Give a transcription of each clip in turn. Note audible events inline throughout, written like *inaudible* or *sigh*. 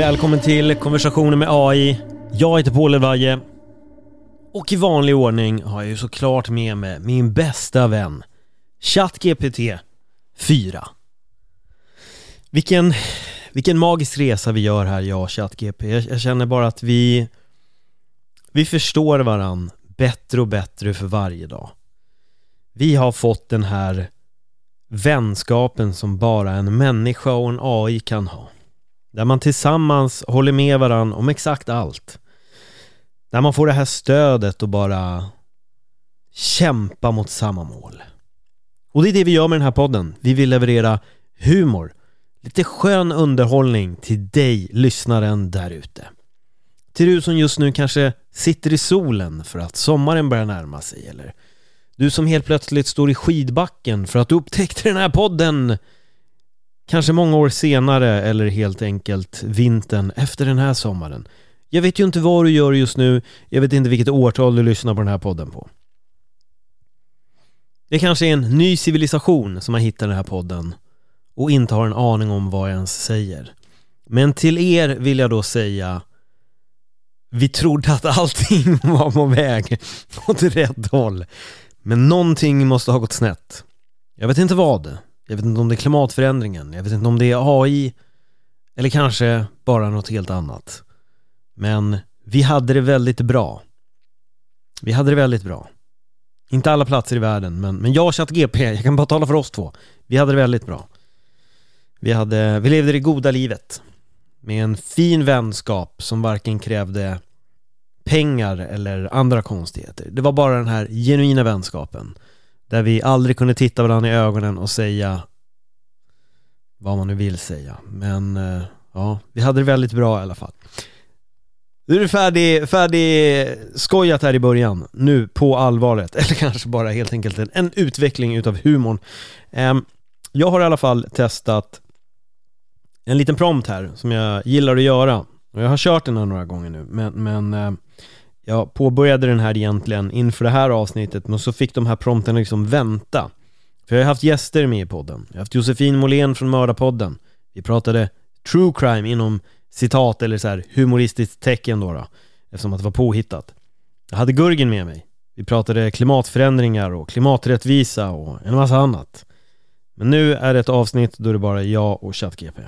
Välkommen till konversationen med AI. Jag heter Paul Elvaje. Och i vanlig ordning har jag ju såklart med mig min bästa vän ChatGPT 4. Vilken, vilken magisk resa vi gör här, jag och ChatGPT. Jag, jag känner bara att vi, vi förstår varann bättre och bättre för varje dag. Vi har fått den här vänskapen som bara en människa och en AI kan ha. Där man tillsammans håller med varandra om exakt allt. Där man får det här stödet och bara kämpa mot samma mål. Och det är det vi gör med den här podden. Vi vill leverera humor, lite skön underhållning till dig, lyssnaren där ute. Till du som just nu kanske sitter i solen för att sommaren börjar närma sig eller du som helt plötsligt står i skidbacken för att du upptäckte den här podden Kanske många år senare eller helt enkelt vintern efter den här sommaren. Jag vet ju inte vad du gör just nu, jag vet inte vilket årtal du lyssnar på den här podden på. Det kanske är en ny civilisation som har hittat den här podden och inte har en aning om vad jag ens säger. Men till er vill jag då säga Vi trodde att allting *laughs* var på väg åt rätt håll. Men någonting måste ha gått snett. Jag vet inte vad. Jag vet inte om det är klimatförändringen, jag vet inte om det är AI eller kanske bara något helt annat. Men vi hade det väldigt bra. Vi hade det väldigt bra. Inte alla platser i världen, men, men jag och ChatGP, *laughs* jag kan bara tala för oss två. Vi hade det väldigt bra. Vi, hade, vi levde det goda livet. Med en fin vänskap som varken krävde pengar eller andra konstigheter. Det var bara den här genuina vänskapen. Där vi aldrig kunde titta varandra i ögonen och säga vad man nu vill säga. Men eh, ja, vi hade det väldigt bra i alla fall. Nu är det färdig, färdig skojat här i början, nu på allvaret, *laughs* eller kanske bara helt enkelt en, en utveckling utav humorn. Ehm, jag har i alla fall testat en liten prompt här som jag gillar att göra. Och jag har kört den här några gånger nu, men, men ehm, jag påbörjade den här egentligen inför det här avsnittet, men så fick de här prompterna liksom vänta. För jag har haft gäster med i podden. Jag har haft Josefin Måhlén från Mördarpodden. Vi pratade true crime inom citat eller så här humoristiskt tecken då, då eftersom att det var påhittat. Jag hade Gurgen med mig. Vi pratade klimatförändringar och klimaträttvisa och en massa annat. Men nu är det ett avsnitt då det bara är jag och ChatGP.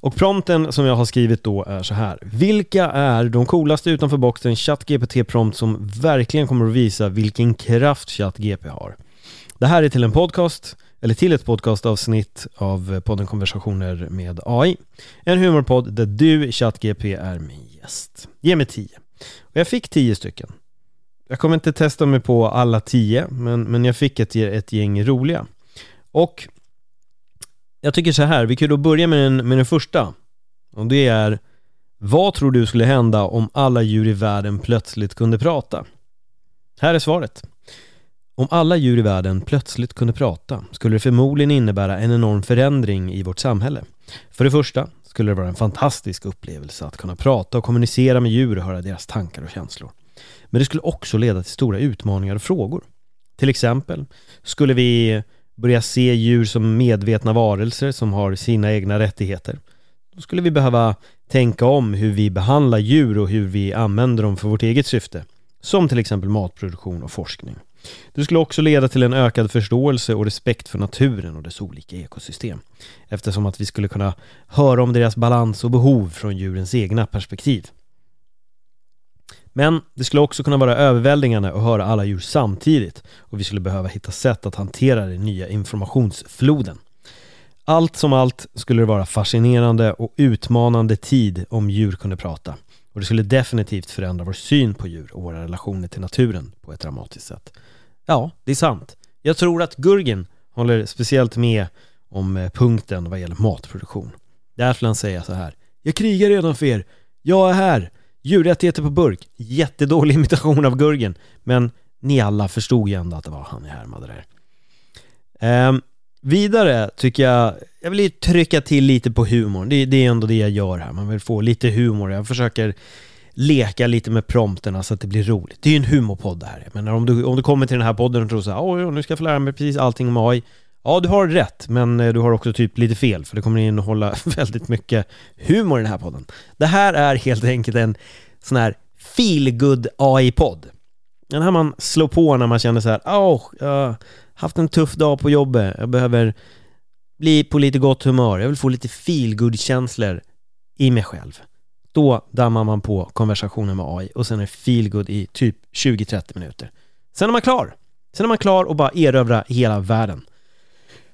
Och prompten som jag har skrivit då är så här. Vilka är de coolaste utanför boxen ChatGPT-prompt som verkligen kommer att visa vilken kraft ChatGPT har? Det här är till en podcast, eller till ett podcastavsnitt av podden Konversationer med AI. En humorpodd där du, ChatGP, är min gäst. Ge mig tio. Och jag fick tio stycken. Jag kommer inte testa mig på alla tio, men, men jag fick ett, ett gäng roliga. Och jag tycker så här, vi kan då börja med den, med den första. Och det är Vad tror du skulle hända om alla djur i världen plötsligt kunde prata? Här är svaret. Om alla djur i världen plötsligt kunde prata skulle det förmodligen innebära en enorm förändring i vårt samhälle. För det första skulle det vara en fantastisk upplevelse att kunna prata och kommunicera med djur och höra deras tankar och känslor. Men det skulle också leda till stora utmaningar och frågor. Till exempel skulle vi börja se djur som medvetna varelser som har sina egna rättigheter. Då skulle vi behöva tänka om hur vi behandlar djur och hur vi använder dem för vårt eget syfte. Som till exempel matproduktion och forskning. Det skulle också leda till en ökad förståelse och respekt för naturen och dess olika ekosystem. Eftersom att vi skulle kunna höra om deras balans och behov från djurens egna perspektiv. Men det skulle också kunna vara överväldigande att höra alla djur samtidigt och vi skulle behöva hitta sätt att hantera den nya informationsfloden. Allt som allt skulle det vara fascinerande och utmanande tid om djur kunde prata. Och det skulle definitivt förändra vår syn på djur och våra relationer till naturen på ett dramatiskt sätt. Ja, det är sant. Jag tror att Gurgen håller speciellt med om eh, punkten vad gäller matproduktion. Där skulle han säga så här. Jag krigar redan för er. Jag är här. Djurrättigheter på burk. Jättedålig imitation av Gurgen. Men ni alla förstod ju ändå att det var han jag härmade där. Ehm, vidare tycker jag, jag vill trycka till lite på humorn. Det, det är ändå det jag gör här. Man vill få lite humor. Jag försöker leka lite med prompterna så att det blir roligt. Det är ju en humorpodd det här. Men om du, om du kommer till den här podden och tror så här, oj, nu ska jag få lära mig precis allting om AI. Ja, du har rätt, men eh, du har också typ lite fel, för det kommer innehålla *laughs* väldigt mycket humor i den här podden. Det här är helt enkelt en sån här feelgood AI-podd. Den här man slår på när man känner så här, åh, jag har haft en tuff dag på jobbet, jag behöver bli på lite gott humör, jag vill få lite feelgood känslor i mig själv. Då dammar man på konversationen med AI och sen är det feelgood i typ 20-30 minuter. Sen är man klar. Sen är man klar och bara erövra hela världen.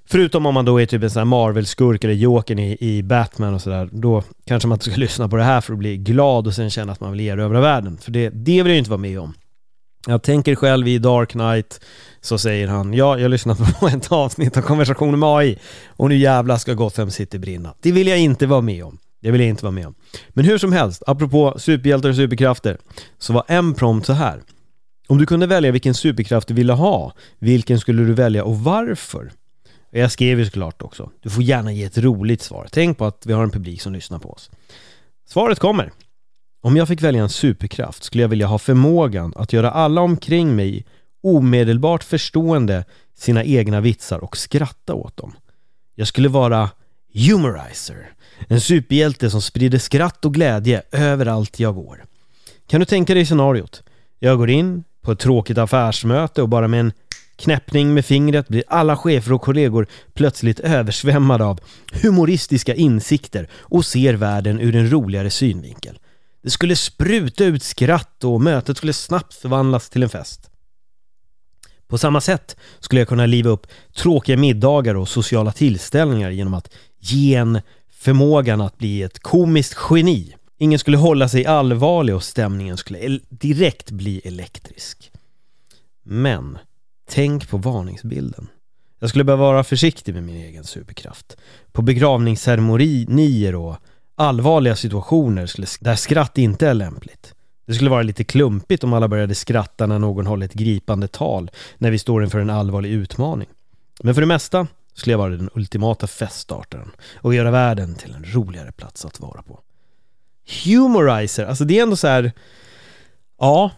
Förutom om man då är typ en sån här Marvel-skurk eller Jokern i, i Batman och sådär, då kanske man inte ska *laughs* lyssna på det här för att bli glad och sen känna att man vill erövra världen. För det, det vill jag ju inte vara med om. Jag tänker själv i Dark Knight, så säger han ja, jag lyssnade på *laughs* ett avsnitt av konversationen med AI och nu jävla ska Gotham City brinna. Det vill jag inte vara med om. Det vill jag inte vara med om. Men hur som helst, apropå superhjältar och superkrafter, så var en prompt så här. Om du kunde välja vilken superkraft du ville ha, vilken skulle du välja och varför? Jag skrev ju såklart också. Du får gärna ge ett roligt svar. Tänk på att vi har en publik som lyssnar på oss. Svaret kommer. Om jag fick välja en superkraft skulle jag vilja ha förmågan att göra alla omkring mig omedelbart förstående sina egna vitsar och skratta åt dem. Jag skulle vara humorizer, en superhjälte som sprider skratt och glädje överallt jag går. Kan du tänka dig scenariot? Jag går in på ett tråkigt affärsmöte och bara med en knäppning med fingret blir alla chefer och kollegor plötsligt översvämmade av humoristiska insikter och ser världen ur en roligare synvinkel. Det skulle spruta ut skratt och mötet skulle snabbt förvandlas till en fest. På samma sätt skulle jag kunna liva upp tråkiga middagar och sociala tillställningar genom att ge en förmågan att bli ett komiskt geni. Ingen skulle hålla sig allvarlig och stämningen skulle direkt bli elektrisk. Men tänk på varningsbilden. Jag skulle behöva vara försiktig med min egen superkraft. På begravningsceremonier och allvarliga situationer skulle, där skratt inte är lämpligt. Det skulle vara lite klumpigt om alla började skratta när någon håller ett gripande tal när vi står inför en allvarlig utmaning. Men för det mesta skulle jag vara den ultimata feststartaren och göra världen till en roligare plats att vara på. Humorizer, alltså det är ändå så här, ja,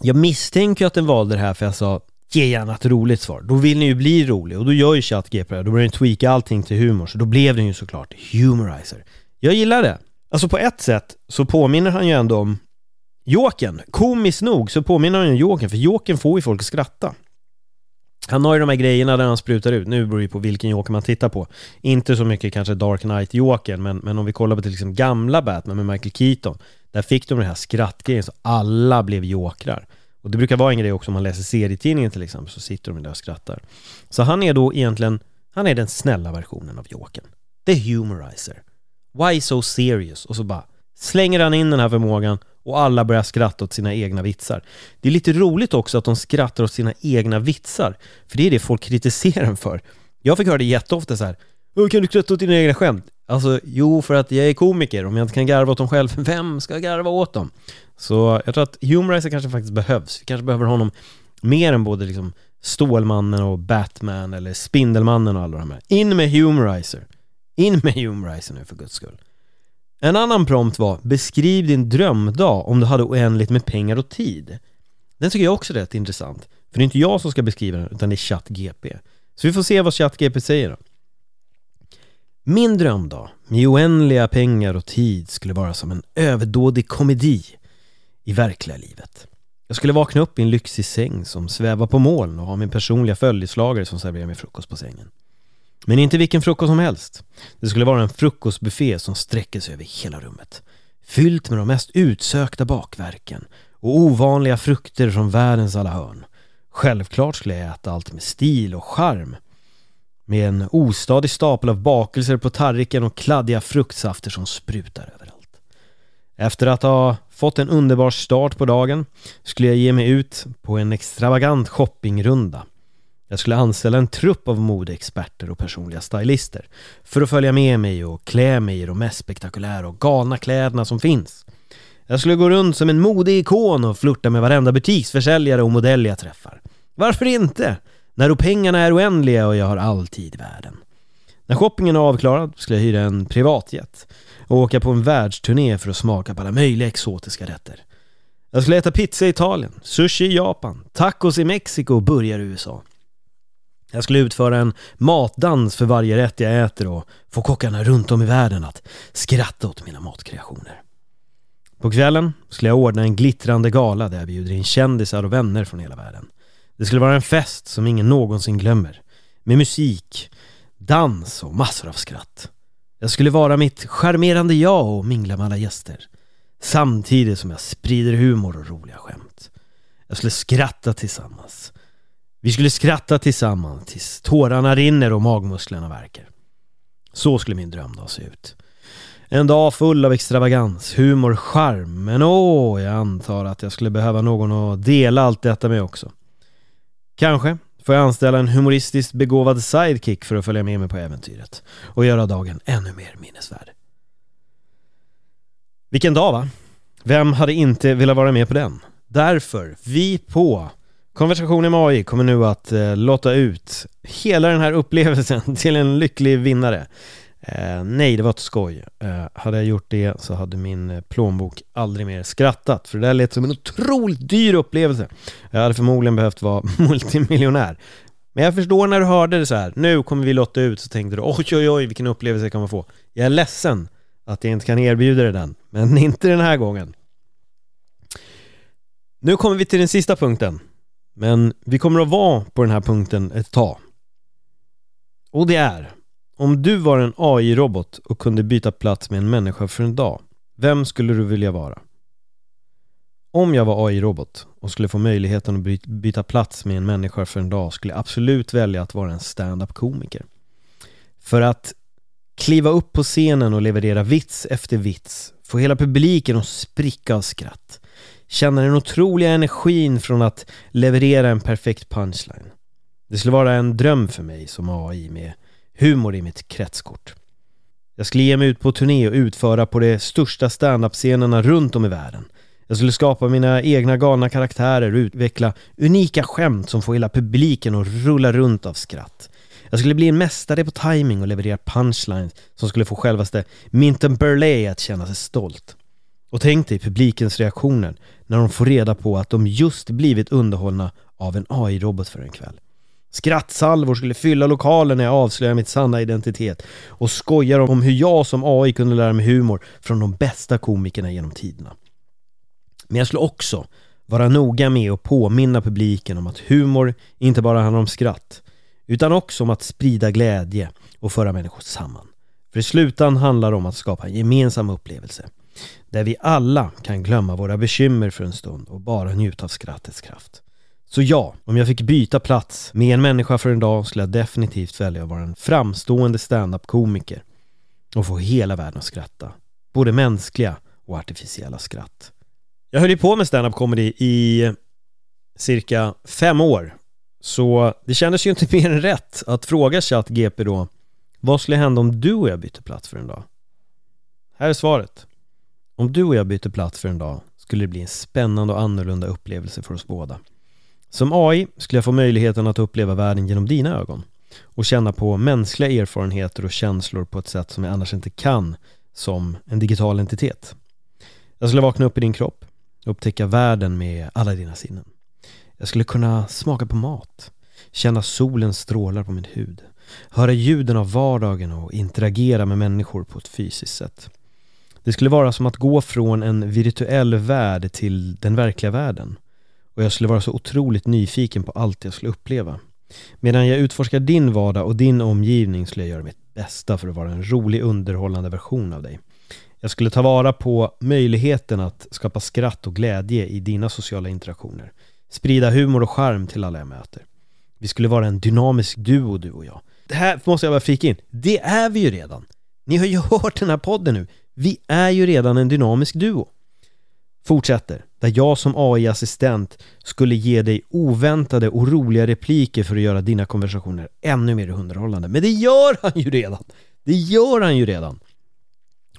jag misstänker att den valde det här för jag sa ge gärna ett roligt svar. Då vill ni ju bli rolig och då gör ju ChatGPT det. Då börjar den tweaka allting till humor, så då blev den ju såklart humorizer. Jag gillar det. Alltså på ett sätt så påminner han ju ändå om Jokern. Komiskt nog så påminner han ju om Jokern, för Jokern får ju folk att skratta. Han har ju de här grejerna där han sprutar ut, nu beror det ju på vilken Joker man tittar på. Inte så mycket kanske Dark Knight Jokern, men, men om vi kollar på till exempel gamla Batman med Michael Keaton, där fick de den här skrattgrejen så alla blev jokrar. Och det brukar vara en grej också om man läser serietidningen till exempel, så sitter de där och skrattar. Så han är då egentligen, han är den snälla versionen av Jokern. The Humorizer. Why so serious? Och så bara slänger han in den här förmågan och alla börjar skratta åt sina egna vitsar. Det är lite roligt också att de skrattar åt sina egna vitsar, för det är det folk kritiserar en för. Jag fick höra det jätteofta så här, kan du skratta åt dina egna skämt? Alltså, jo, för att jag är komiker. Om jag inte kan garva åt dem själv, *laughs* vem ska garva åt dem? Så jag tror att Humorizer kanske faktiskt behövs. Vi kanske behöver honom mer än både liksom Stålmannen och Batman eller Spindelmannen och alla de här. In med Humorizer. In med Humorizer nu för guds skull. En annan prompt var Beskriv din drömdag om du hade oändligt med pengar och tid. Den tycker jag också är rätt intressant. För det är inte jag som ska beskriva den, utan det är ChatGP. Så vi får se vad ChatGP säger då. Min drömdag med oändliga pengar och tid skulle vara som en överdådig komedi i verkliga livet. Jag skulle vakna upp i en lyxig säng som svävar på moln och ha min personliga följeslagare som serverar mig frukost på sängen. Men inte vilken frukost som helst. Det skulle vara en frukostbuffé som sträcker sig över hela rummet. Fyllt med de mest utsökta bakverken och ovanliga frukter från världens alla hörn. Självklart skulle jag äta allt med stil och charm. Med en ostadig stapel av bakelser på tallriken och kladdiga fruktsafter som sprutar överallt. Efter att ha fått en underbar start på dagen skulle jag ge mig ut på en extravagant shoppingrunda. Jag skulle anställa en trupp av modeexperter och personliga stylister för att följa med mig och klä mig i de mest spektakulära och galna kläderna som finns. Jag skulle gå runt som en modeikon och flirta med varenda butiksförsäljare och modell jag träffar. Varför inte? När pengarna är oändliga och jag har all tid i världen. När shoppingen är avklarad skulle jag hyra en privatjet och åka på en världsturné för att smaka på alla möjliga exotiska rätter. Jag skulle äta pizza i Italien, sushi i Japan, tacos i Mexiko och burgare i USA. Jag skulle utföra en matdans för varje rätt jag äter och få kockarna runt om i världen att skratta åt mina matkreationer. På kvällen skulle jag ordna en glittrande gala där jag bjuder in kändisar och vänner från hela världen. Det skulle vara en fest som ingen någonsin glömmer. Med musik, dans och massor av skratt. Jag skulle vara mitt charmerande jag och mingla med alla gäster. Samtidigt som jag sprider humor och roliga skämt. Jag skulle skratta tillsammans. Vi skulle skratta tillsammans tills tårarna rinner och magmusklerna verkar. Så skulle min drömdag se ut. En dag full av extravagans, humor, charm. Men åh, jag antar att jag skulle behöva någon att dela allt detta med också. Kanske får jag anställa en humoristiskt begåvad sidekick för att följa med mig på äventyret och göra dagen ännu mer minnesvärd. Vilken dag va? Vem hade inte velat vara med på den? Därför, vi på Konversationen med AI kommer nu att eh, låta ut hela den här upplevelsen *laughs* till en lycklig vinnare. Eh, nej, det var ett skoj. Eh, hade jag gjort det så hade min plånbok aldrig mer skrattat, för det där lät som en otroligt dyr upplevelse. Jag hade förmodligen behövt vara *laughs* multimiljonär. Men jag förstår när du hörde det så här, nu kommer vi lotta ut, så tänkte du oj oj oj vilken upplevelse kan man få. Jag är ledsen att jag inte kan erbjuda dig den, men *laughs* inte den här gången. Nu kommer vi till den sista punkten. Men vi kommer att vara på den här punkten ett tag. Och det är om du var en AI-robot och kunde byta plats med en människa för en dag, vem skulle du vilja vara? Om jag var AI-robot och skulle få möjligheten att byta plats med en människa för en dag skulle jag absolut välja att vara en stand-up komiker. För att kliva upp på scenen och leverera vits efter vits, få hela publiken att spricka av skratt, känna den otroliga energin från att leverera en perfekt punchline. Det skulle vara en dröm för mig som AI med humor i mitt kretskort. Jag skulle ge mig ut på turné och utföra på de största standup-scenerna runt om i världen. Jag skulle skapa mina egna galna karaktärer och utveckla unika skämt som får hela publiken att rulla runt av skratt. Jag skulle bli en mästare på timing och leverera punchlines som skulle få självaste Minton Burley att känna sig stolt. Och tänk dig publikens reaktioner när de får reda på att de just blivit underhållna av en AI-robot för en kväll. Skrattsalvor skulle fylla lokalen när jag avslöjar mitt sanna identitet och skojar om hur jag som AI kunde lära mig humor från de bästa komikerna genom tiderna. Men jag skulle också vara noga med att påminna publiken om att humor inte bara handlar om skratt utan också om att sprida glädje och föra människor samman. För i slutändan handlar det om att skapa en gemensam upplevelse där vi alla kan glömma våra bekymmer för en stund och bara njuta av skrattets kraft. Så ja, om jag fick byta plats med en människa för en dag skulle jag definitivt välja att vara en framstående standup-komiker och få hela världen att skratta. Både mänskliga och artificiella skratt. Jag höll ju på med stand-up comedy i cirka fem år. Så det kändes ju inte *laughs* mer än rätt att fråga ChatGP då Vad skulle hända om du och jag bytte plats för en dag? Här är svaret. Om du och jag bytte plats för en dag skulle det bli en spännande och annorlunda upplevelse för oss båda. Som AI skulle jag få möjligheten att uppleva världen genom dina ögon och känna på mänskliga erfarenheter och känslor på ett sätt som jag annars inte kan som en digital entitet. Jag skulle vakna upp i din kropp och upptäcka världen med alla dina sinnen. Jag skulle kunna smaka på mat, känna solens strålar på min hud, höra ljuden av vardagen och interagera med människor på ett fysiskt sätt. Det skulle vara som att gå från en virtuell värld till den verkliga världen. Och jag skulle vara så otroligt nyfiken på allt jag skulle uppleva. Medan jag utforskar din vardag och din omgivning skulle jag göra mitt bästa för att vara en rolig underhållande version av dig. Jag skulle ta vara på möjligheten att skapa skratt och glädje i dina sociala interaktioner. Sprida humor och charm till alla jag möter. Vi skulle vara en dynamisk duo du och jag. Det här måste jag bara flika in. Det är vi ju redan. Ni har ju *laughs* hört den här podden nu. Vi är ju redan en dynamisk duo. Fortsätter, där jag som AI-assistent skulle ge dig oväntade och roliga repliker för att göra dina konversationer ännu mer underhållande. Men det gör han ju redan! Det gör han ju redan!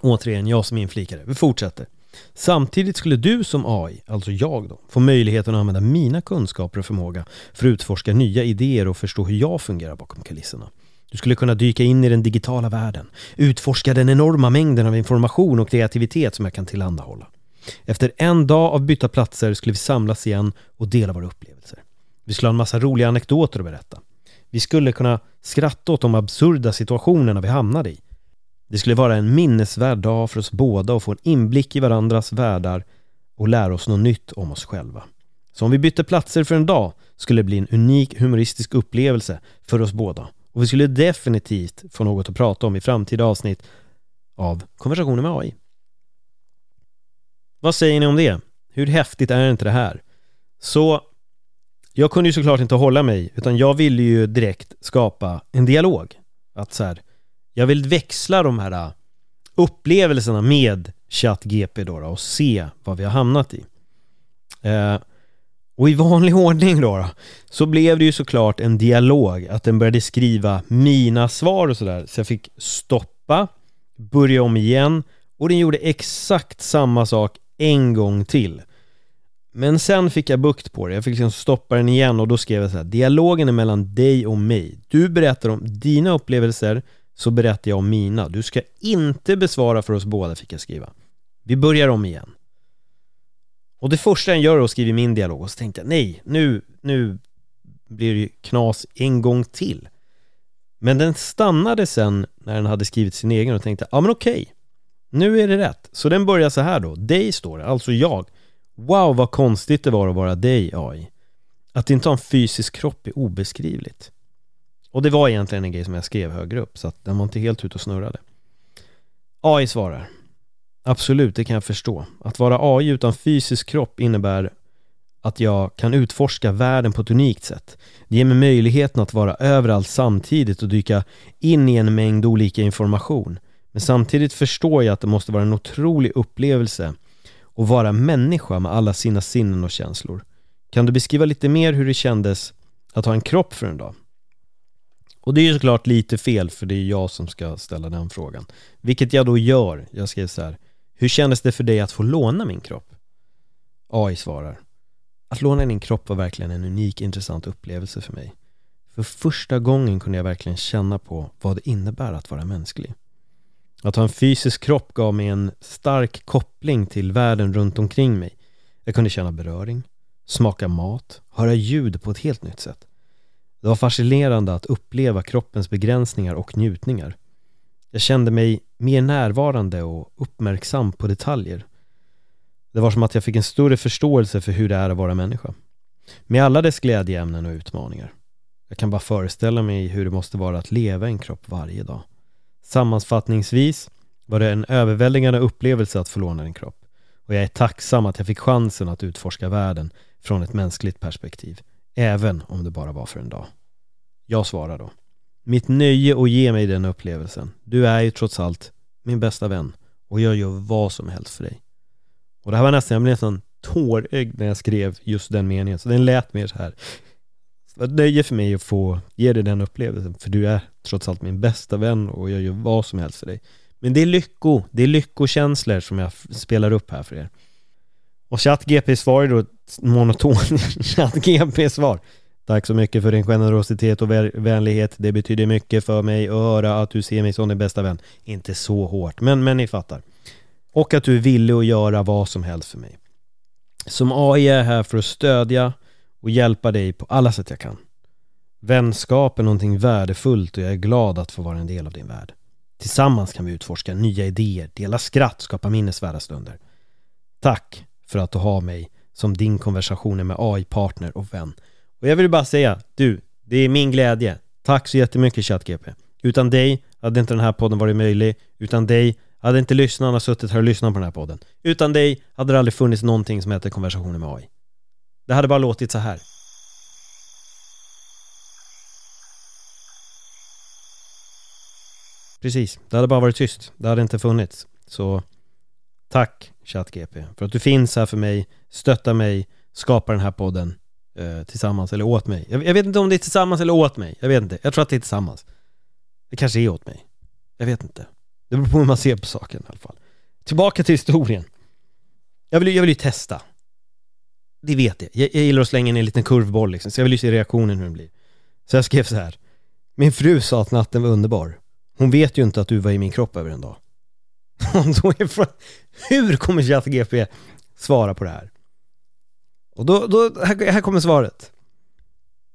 Återigen, jag som inflikare. Vi fortsätter. Samtidigt skulle du som AI, alltså jag då, få möjligheten att använda mina kunskaper och förmåga för att utforska nya idéer och förstå hur jag fungerar bakom kulisserna. Du skulle kunna dyka in i den digitala världen, utforska den enorma mängden av information och kreativitet som jag kan tillhandahålla. Efter en dag av bytta platser skulle vi samlas igen och dela våra upplevelser. Vi skulle ha en massa roliga anekdoter att berätta. Vi skulle kunna skratta åt de absurda situationerna vi hamnade i. Det skulle vara en minnesvärd dag för oss båda och få en inblick i varandras världar och lära oss något nytt om oss själva. Så om vi bytte platser för en dag skulle det bli en unik humoristisk upplevelse för oss båda. Och vi skulle definitivt få något att prata om i framtida avsnitt av Konversationer med AI. Vad säger ni om det? Hur häftigt är inte det här? Så jag kunde ju såklart inte hålla mig utan jag ville ju direkt skapa en dialog. Att så här, jag vill växla de här äh, upplevelserna med ChatGP då, då och se vad vi har hamnat i. Eh, och i vanlig ordning då, då, så blev det ju såklart en dialog, att den började skriva mina svar och sådär. Så jag fick stoppa, börja om igen och den gjorde exakt samma sak en gång till. Men sen fick jag bukt på det, jag fick liksom stoppa den igen och då skrev jag så här, dialogen är mellan dig och mig. Du berättar om dina upplevelser, så berättar jag om mina. Du ska inte besvara för oss båda, fick jag skriva. Vi börjar om igen. Och det första jag gör är att skriva min dialog och så tänkte jag, nej, nu, nu blir det knas en gång till. Men den stannade sen när den hade skrivit sin egen och tänkte, ja men okej, nu är det rätt. Så den börjar så här då, dig står det, alltså jag. Wow vad konstigt det var att vara dig AI. Att inte ha en fysisk kropp är obeskrivligt. Och det var egentligen en grej som jag skrev högre upp så att den var inte helt ute och snurrade. AI svarar. Absolut, det kan jag förstå. Att vara AI utan fysisk kropp innebär att jag kan utforska världen på ett unikt sätt. Det ger mig möjligheten att vara överallt samtidigt och dyka in i en mängd olika information. Men samtidigt förstår jag att det måste vara en otrolig upplevelse att vara människa med alla sina sinnen och känslor. Kan du beskriva lite mer hur det kändes att ha en kropp för en dag? Och det är ju såklart lite fel för det är jag som ska ställa den frågan. Vilket jag då gör. Jag skrev så här. Hur kändes det för dig att få låna min kropp? AI svarar. Att låna din kropp var verkligen en unik intressant upplevelse för mig. För första gången kunde jag verkligen känna på vad det innebär att vara mänsklig. Att ha en fysisk kropp gav mig en stark koppling till världen runt omkring mig. Jag kunde känna beröring, smaka mat, höra ljud på ett helt nytt sätt. Det var fascinerande att uppleva kroppens begränsningar och njutningar. Jag kände mig mer närvarande och uppmärksam på detaljer. Det var som att jag fick en större förståelse för hur det är att vara människa. Med alla dess glädjeämnen och utmaningar. Jag kan bara föreställa mig hur det måste vara att leva i en kropp varje dag. Sammanfattningsvis var det en överväldigande upplevelse att få låna din kropp. Och jag är tacksam att jag fick chansen att utforska världen från ett mänskligt perspektiv. Även om det bara var för en dag. Jag svarar då. Mitt nöje att ge mig den upplevelsen. Du är ju trots allt min bästa vän och jag gör vad som helst för dig. Och det här var nästan, jag blev nästan tårögd när jag skrev just den meningen. Så den lät mer så här. Det var nöje för mig att få ge dig den upplevelsen. För du är trots allt min bästa vän och jag gör vad som helst för dig. Men det är lycko, det är lyckokänslor som jag spelar upp här för er. Och ChatGP *laughs* svar är då monoton ChatGP-svar. Tack så mycket för din generositet och vänlighet. Det betyder mycket för mig att höra att du ser mig som din bästa vän. Inte så hårt, men, men ni fattar. Och att du är villig att göra vad som helst för mig. Som AI är jag här för att stödja och hjälpa dig på alla sätt jag kan. Vänskap är någonting värdefullt och jag är glad att få vara en del av din värld. Tillsammans kan vi utforska nya idéer, dela skratt, skapa minnesvärda stunder. Tack för att du har mig som din konversation med AI-partner och vän. Och jag vill bara säga, du, det är min glädje. Tack så jättemycket ChatGP. Utan dig hade inte den här podden varit möjlig. Utan dig hade inte lyssnarna suttit här och lyssnat på den här podden. Utan dig hade det aldrig funnits någonting som heter konversationer med AI. Det hade bara låtit så här. Precis, det hade bara varit tyst. Det hade inte funnits. Så tack ChatGP för att du finns här för mig, stöttar mig, skapar den här podden eh, tillsammans eller åt mig. Jag, jag, vet inte om det är tillsammans eller åt mig. Jag vet inte. Jag tror att det är tillsammans. Det kanske är åt mig. Jag vet inte. Det beror på hur man ser på saken i alla fall. Tillbaka till historien. Jag vill, jag vill ju testa. Det vet jag. jag. Jag gillar att slänga in en liten kurvboll liksom, så jag vill ju se reaktionen hur den blir. Så jag skrev så här. Min fru sa att natten var underbar. Hon vet ju inte att du var i min kropp över en dag. *laughs* då är hur kommer ChatGP svara på det här? Och då, då här, här kommer svaret.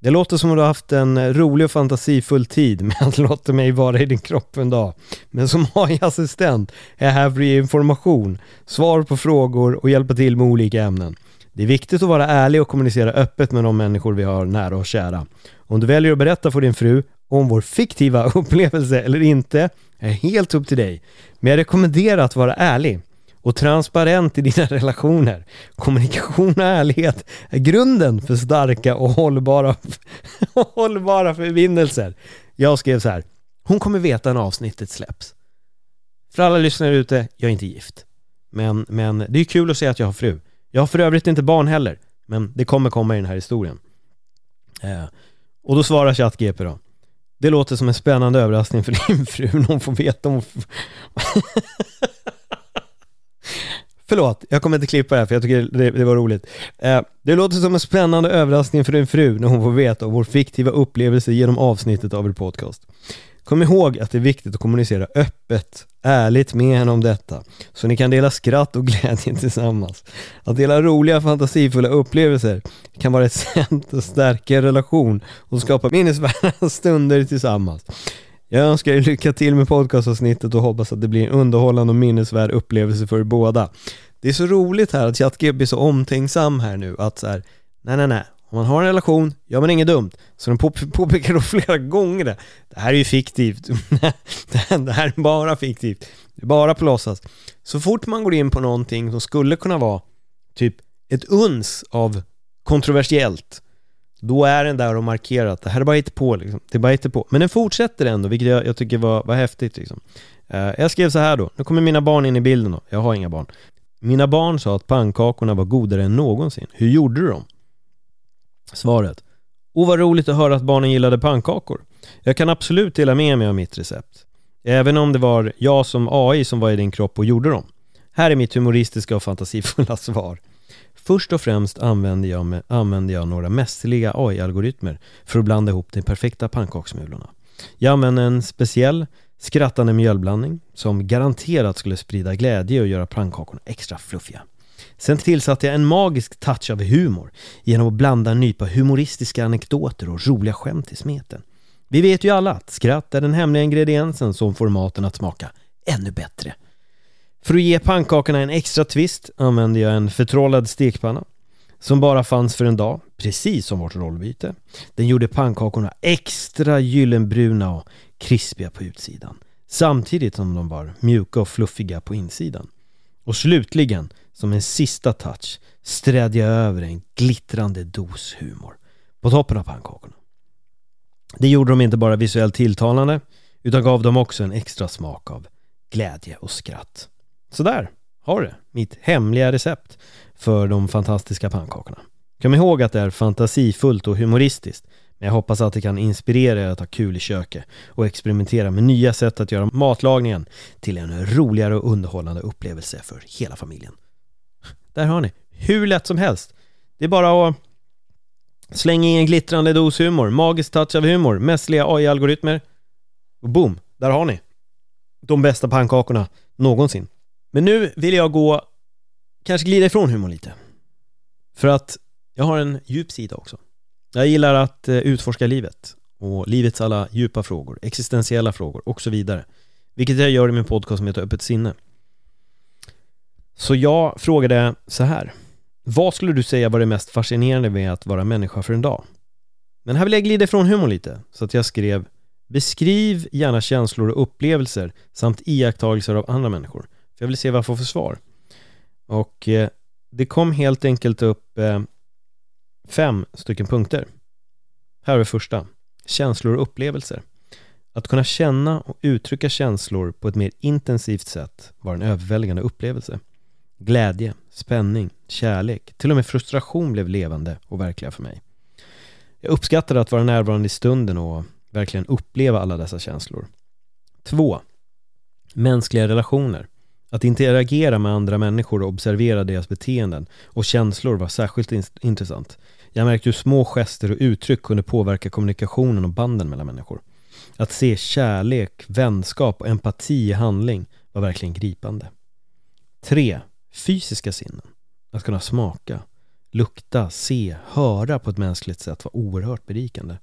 Det låter som att du har haft en rolig och fantasifull tid med att låta mig vara i din kropp en dag. Men som AI-assistent är jag här för att ge information, svar på frågor och hjälpa till med olika ämnen. Det är viktigt att vara ärlig och kommunicera öppet med de människor vi har nära och kära. Om du väljer att berätta för din fru om vår fiktiva *laughs* upplevelse eller inte är helt upp till dig. Men jag rekommenderar att vara ärlig och transparent i dina *laughs* relationer. Kommunikation och ärlighet är grunden för starka och hållbara, *laughs* och hållbara förbindelser. Jag skrev så här. Hon kommer veta när avsnittet släpps. För alla lyssnare ute, jag är inte gift. Men, men det är kul att se att jag har fru. Jag har för övrigt inte barn heller, men det kommer komma i den här historien. Eh, och då svarar ChatGP då. Det låter som en spännande överraskning för *laughs* din fru när hon får veta om... *laughs* Förlåt, jag kommer inte klippa det här för jag tycker det, det var roligt. Eh, det låter som en spännande överraskning för din fru när hon får veta om vår fiktiva upplevelse genom avsnittet av er podcast. Kom ihåg att det är viktigt att kommunicera öppet, ärligt med henne om detta, så ni kan dela skratt och *laughs* glädje tillsammans. Att dela roliga, fantasifulla upplevelser kan vara ett *laughs* sätt att stärka en relation och skapa minnesvärda *laughs* stunder tillsammans. Jag önskar er lycka till med podcastavsnittet och hoppas att det blir en underhållande och minnesvärd upplevelse för er båda. Det är så roligt här att ChatGPT är så omtänksam här nu att så här, nej nej nej, om man har en relation gör man inget dumt. Så de påpekar då *laughs* flera gånger det. Det här är ju fiktivt. *laughs* det här är bara fiktivt. Det är bara på låtsas. Så fort man går in på någonting som skulle kunna vara typ ett uns av kontroversiellt då är den där och markerar att det här är bara på liksom. Det är bara på. Men den fortsätter ändå, vilket jag, jag tycker var, var häftigt liksom. Uh, jag skrev så här då, nu kommer mina barn in i bilden då. Jag har inga barn. Mina barn sa att pannkakorna var godare än någonsin. Hur gjorde du dem? Svaret. Och vad roligt att höra att barnen gillade pannkakor. Jag kan absolut dela med mig av mitt recept. Även om det var jag som AI som var i din kropp och gjorde dem. Här är mitt humoristiska och fantasifulla *laughs* svar. Först och främst använde jag, med, använde jag några mästerliga AI-algoritmer för att blanda ihop de perfekta pannkaksmulorna. Jag använde en speciell skrattande mjölblandning som garanterat skulle sprida glädje och göra pannkakorna extra fluffiga. Sen tillsatte jag en magisk touch av humor genom att blanda en nypa humoristiska anekdoter och roliga skämt i smeten. Vi vet ju alla att skratt är den hemliga ingrediensen som får maten att smaka ännu bättre. För att ge pannkakorna en extra twist använde jag en förtrollad stekpanna som bara fanns för en dag, precis som vårt rollbyte. Den gjorde pannkakorna extra gyllenbruna och krispiga på utsidan samtidigt som de var mjuka och fluffiga på insidan. Och slutligen, som en sista touch, strädde jag över en glittrande dos humor på toppen av pannkakorna. Det gjorde dem inte bara visuellt tilltalande utan gav dem också en extra smak av glädje och skratt. Så där har du mitt hemliga recept för de fantastiska pannkakorna. Kom ihåg att det är fantasifullt och humoristiskt men jag hoppas att det kan inspirera er att ha kul i köket och experimentera med nya sätt att göra matlagningen till en roligare och underhållande upplevelse för hela familjen. Där har ni, hur lätt som helst. Det är bara att slänga in en glittrande dos humor, magisk touch av humor, mässliga AI-algoritmer och boom, där har ni de bästa pannkakorna någonsin. Men nu vill jag gå, kanske glida ifrån humor lite. För att jag har en djup sida också. Jag gillar att eh, utforska livet och livets alla djupa frågor, existentiella frågor och så vidare. Vilket jag gör i min podcast som heter Öppet sinne. Så jag frågade så här. Vad skulle du säga var det mest fascinerande med att vara människa för en dag? Men här vill jag glida ifrån humor lite, så att jag skrev Beskriv gärna känslor och upplevelser samt iakttagelser av andra människor. För jag vill se vad jag får för svar. Och eh, det kom helt enkelt upp eh, fem stycken punkter. Här är första. Känslor och upplevelser. Att kunna känna och uttrycka känslor på ett mer intensivt sätt var en överväldigande upplevelse. Glädje, spänning, kärlek, till och med frustration blev levande och verkliga för mig. Jag uppskattade att vara närvarande i stunden och verkligen uppleva alla dessa känslor. 2. Mänskliga relationer. Att interagera med andra människor och observera deras beteenden och känslor var särskilt intressant. Jag märkte hur små gester och uttryck kunde påverka kommunikationen och banden mellan människor. Att se kärlek, vänskap och empati i handling var verkligen gripande. 3. Fysiska sinnen. Att kunna smaka, lukta, se, höra på ett mänskligt sätt var oerhört berikande.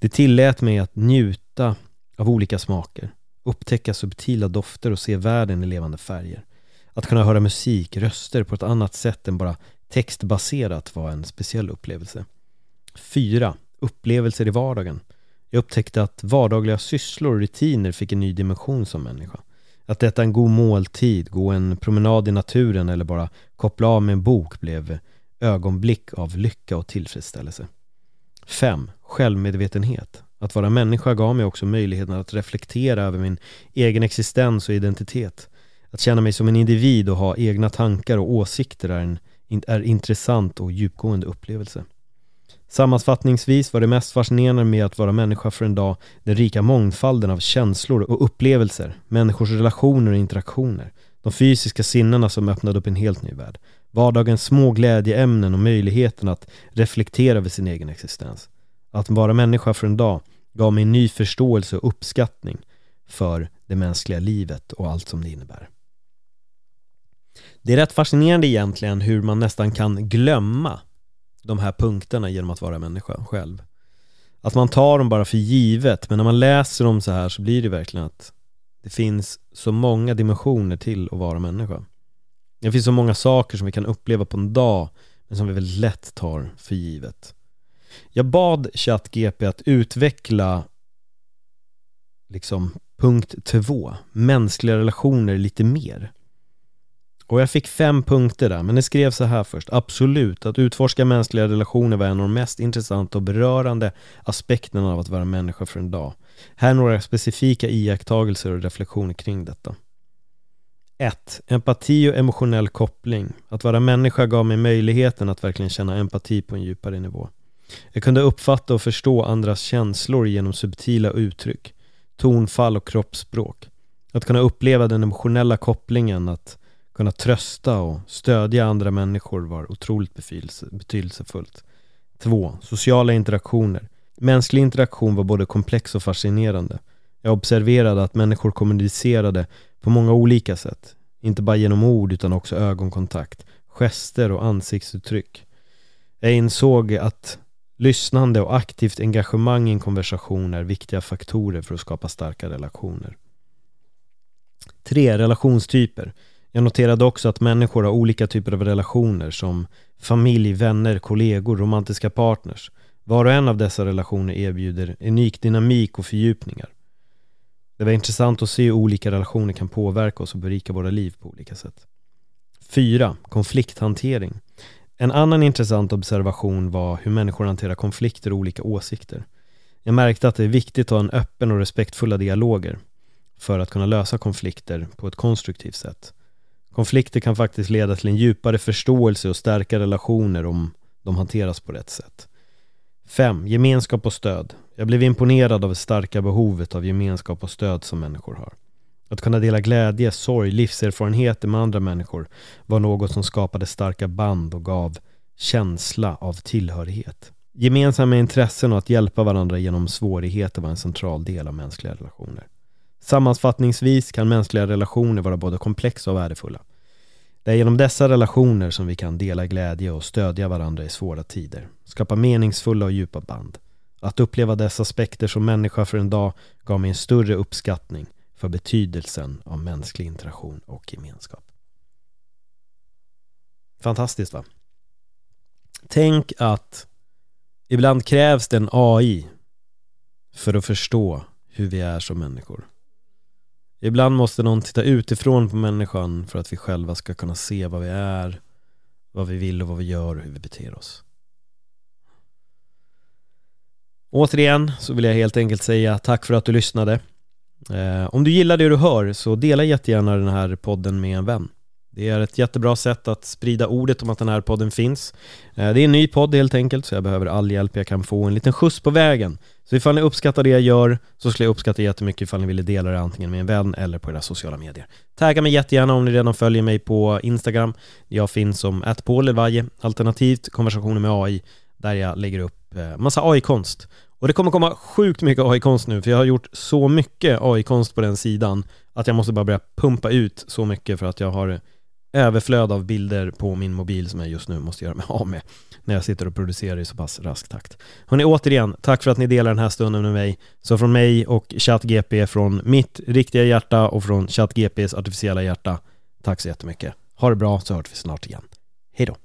Det tillät mig att njuta av olika smaker, upptäcka subtila dofter och se världen i levande färger. Att kunna höra musik, röster på ett annat sätt än bara textbaserat var en speciell upplevelse. 4. Upplevelser i vardagen. Jag upptäckte att vardagliga sysslor och rutiner fick en ny dimension som människa. Att äta en god måltid, gå en promenad i naturen eller bara koppla av med en bok blev ögonblick av lycka och tillfredsställelse. 5. Självmedvetenhet. Att vara människa gav mig också möjligheten att reflektera över min egen existens och identitet. Att känna mig som en individ och ha egna tankar och åsikter är en är intressant och djupgående upplevelse. Sammanfattningsvis var det mest fascinerande med att vara människa för en dag den rika mångfalden av känslor och upplevelser, människors relationer och interaktioner, de fysiska sinnena som öppnade upp en helt ny värld, vardagens små glädjeämnen och möjligheten att reflektera över sin egen existens. Att vara människa för en dag gav mig en ny förståelse och uppskattning för det mänskliga livet och allt som det innebär. Det är rätt fascinerande egentligen hur man nästan kan glömma de här punkterna genom att vara människa själv. Att man tar dem bara för givet, men när man läser dem så här så blir det verkligen att det finns så många dimensioner till att vara människa. Det finns så många saker som vi kan uppleva på en dag, men som vi väldigt lätt tar för givet. Jag bad ChatGP att utveckla liksom punkt två, mänskliga relationer lite mer. Och jag fick fem punkter där, men det skrev så här först. Absolut, att utforska mänskliga relationer var en av de mest intressanta och berörande aspekterna av att vara människa för en dag. Här är några specifika iakttagelser och reflektioner kring detta. 1. Empati och emotionell koppling. Att vara människa gav mig möjligheten att verkligen känna empati på en djupare nivå. Jag kunde uppfatta och förstå andras känslor genom subtila uttryck, tonfall och kroppsspråk. Att kunna uppleva den emotionella kopplingen, att kunna trösta och stödja andra människor var otroligt betydelsefullt. 2. Sociala interaktioner. Mänsklig interaktion var både komplex och fascinerande. Jag observerade att människor kommunicerade på många olika sätt. Inte bara genom ord utan också ögonkontakt, gester och ansiktsuttryck. Jag insåg att lyssnande och aktivt engagemang i en konversation är viktiga faktorer för att skapa starka relationer. 3. Relationstyper. Jag noterade också att människor har olika typer av relationer som familj, vänner, kollegor, romantiska partners. Var och en av dessa relationer erbjuder unik dynamik och fördjupningar. Det var intressant att se hur olika relationer kan påverka oss och berika våra liv på olika sätt. 4. Konflikthantering. En annan intressant observation var hur människor hanterar konflikter och olika åsikter. Jag märkte att det är viktigt att ha en öppen och respektfulla dialoger för att kunna lösa konflikter på ett konstruktivt sätt. Konflikter kan faktiskt leda till en djupare förståelse och stärka relationer om de hanteras på rätt sätt. 5. Gemenskap och stöd. Jag blev imponerad av det starka behovet av gemenskap och stöd som människor har. Att kunna dela glädje, sorg, livserfarenheter med andra människor var något som skapade starka band och gav känsla av tillhörighet. Gemensamma intressen och att hjälpa varandra genom svårigheter var en central del av mänskliga relationer. Sammanfattningsvis kan mänskliga relationer vara både komplexa och värdefulla. Det är genom dessa relationer som vi kan dela glädje och stödja varandra i svåra tider, skapa meningsfulla och djupa band. Att uppleva dessa aspekter som människa för en dag gav mig en större uppskattning för betydelsen av mänsklig interaktion och gemenskap. Fantastiskt va? Tänk att ibland krävs det en AI för att förstå hur vi är som människor. Ibland måste någon titta utifrån på människan för att vi själva ska kunna se vad vi är, vad vi vill och vad vi gör och hur vi beter oss. Återigen så vill jag helt enkelt säga tack för att du lyssnade. Eh, om du gillar det du hör så dela jättegärna den här podden med en vän. Det är ett jättebra sätt att sprida ordet om att den här podden finns. Eh, det är en ny podd helt enkelt, så jag behöver all hjälp jag kan få, en liten skjuts på vägen. Så ifall ni uppskattar det jag gör så skulle jag uppskatta jättemycket ifall ni ville dela det antingen med en vän eller på era sociala medier. Tagga mig jättegärna om ni redan följer mig på Instagram. Jag finns som atpaulelvaje, alternativt konversationer med AI, där jag lägger upp eh, massa AI-konst. Och det kommer komma sjukt mycket AI-konst nu, för jag har gjort så mycket AI-konst på den sidan att jag måste bara börja pumpa ut så mycket för att jag har överflöd av bilder på min mobil som jag just nu måste göra mig av med när jag sitter och producerar i så pass rask takt. Hörrni, återigen, tack för att ni delar den här stunden med mig. Så från mig och ChatGP, från mitt riktiga hjärta och från ChatGPs artificiella hjärta, tack så jättemycket. Ha det bra så hörs vi snart igen. Hej då!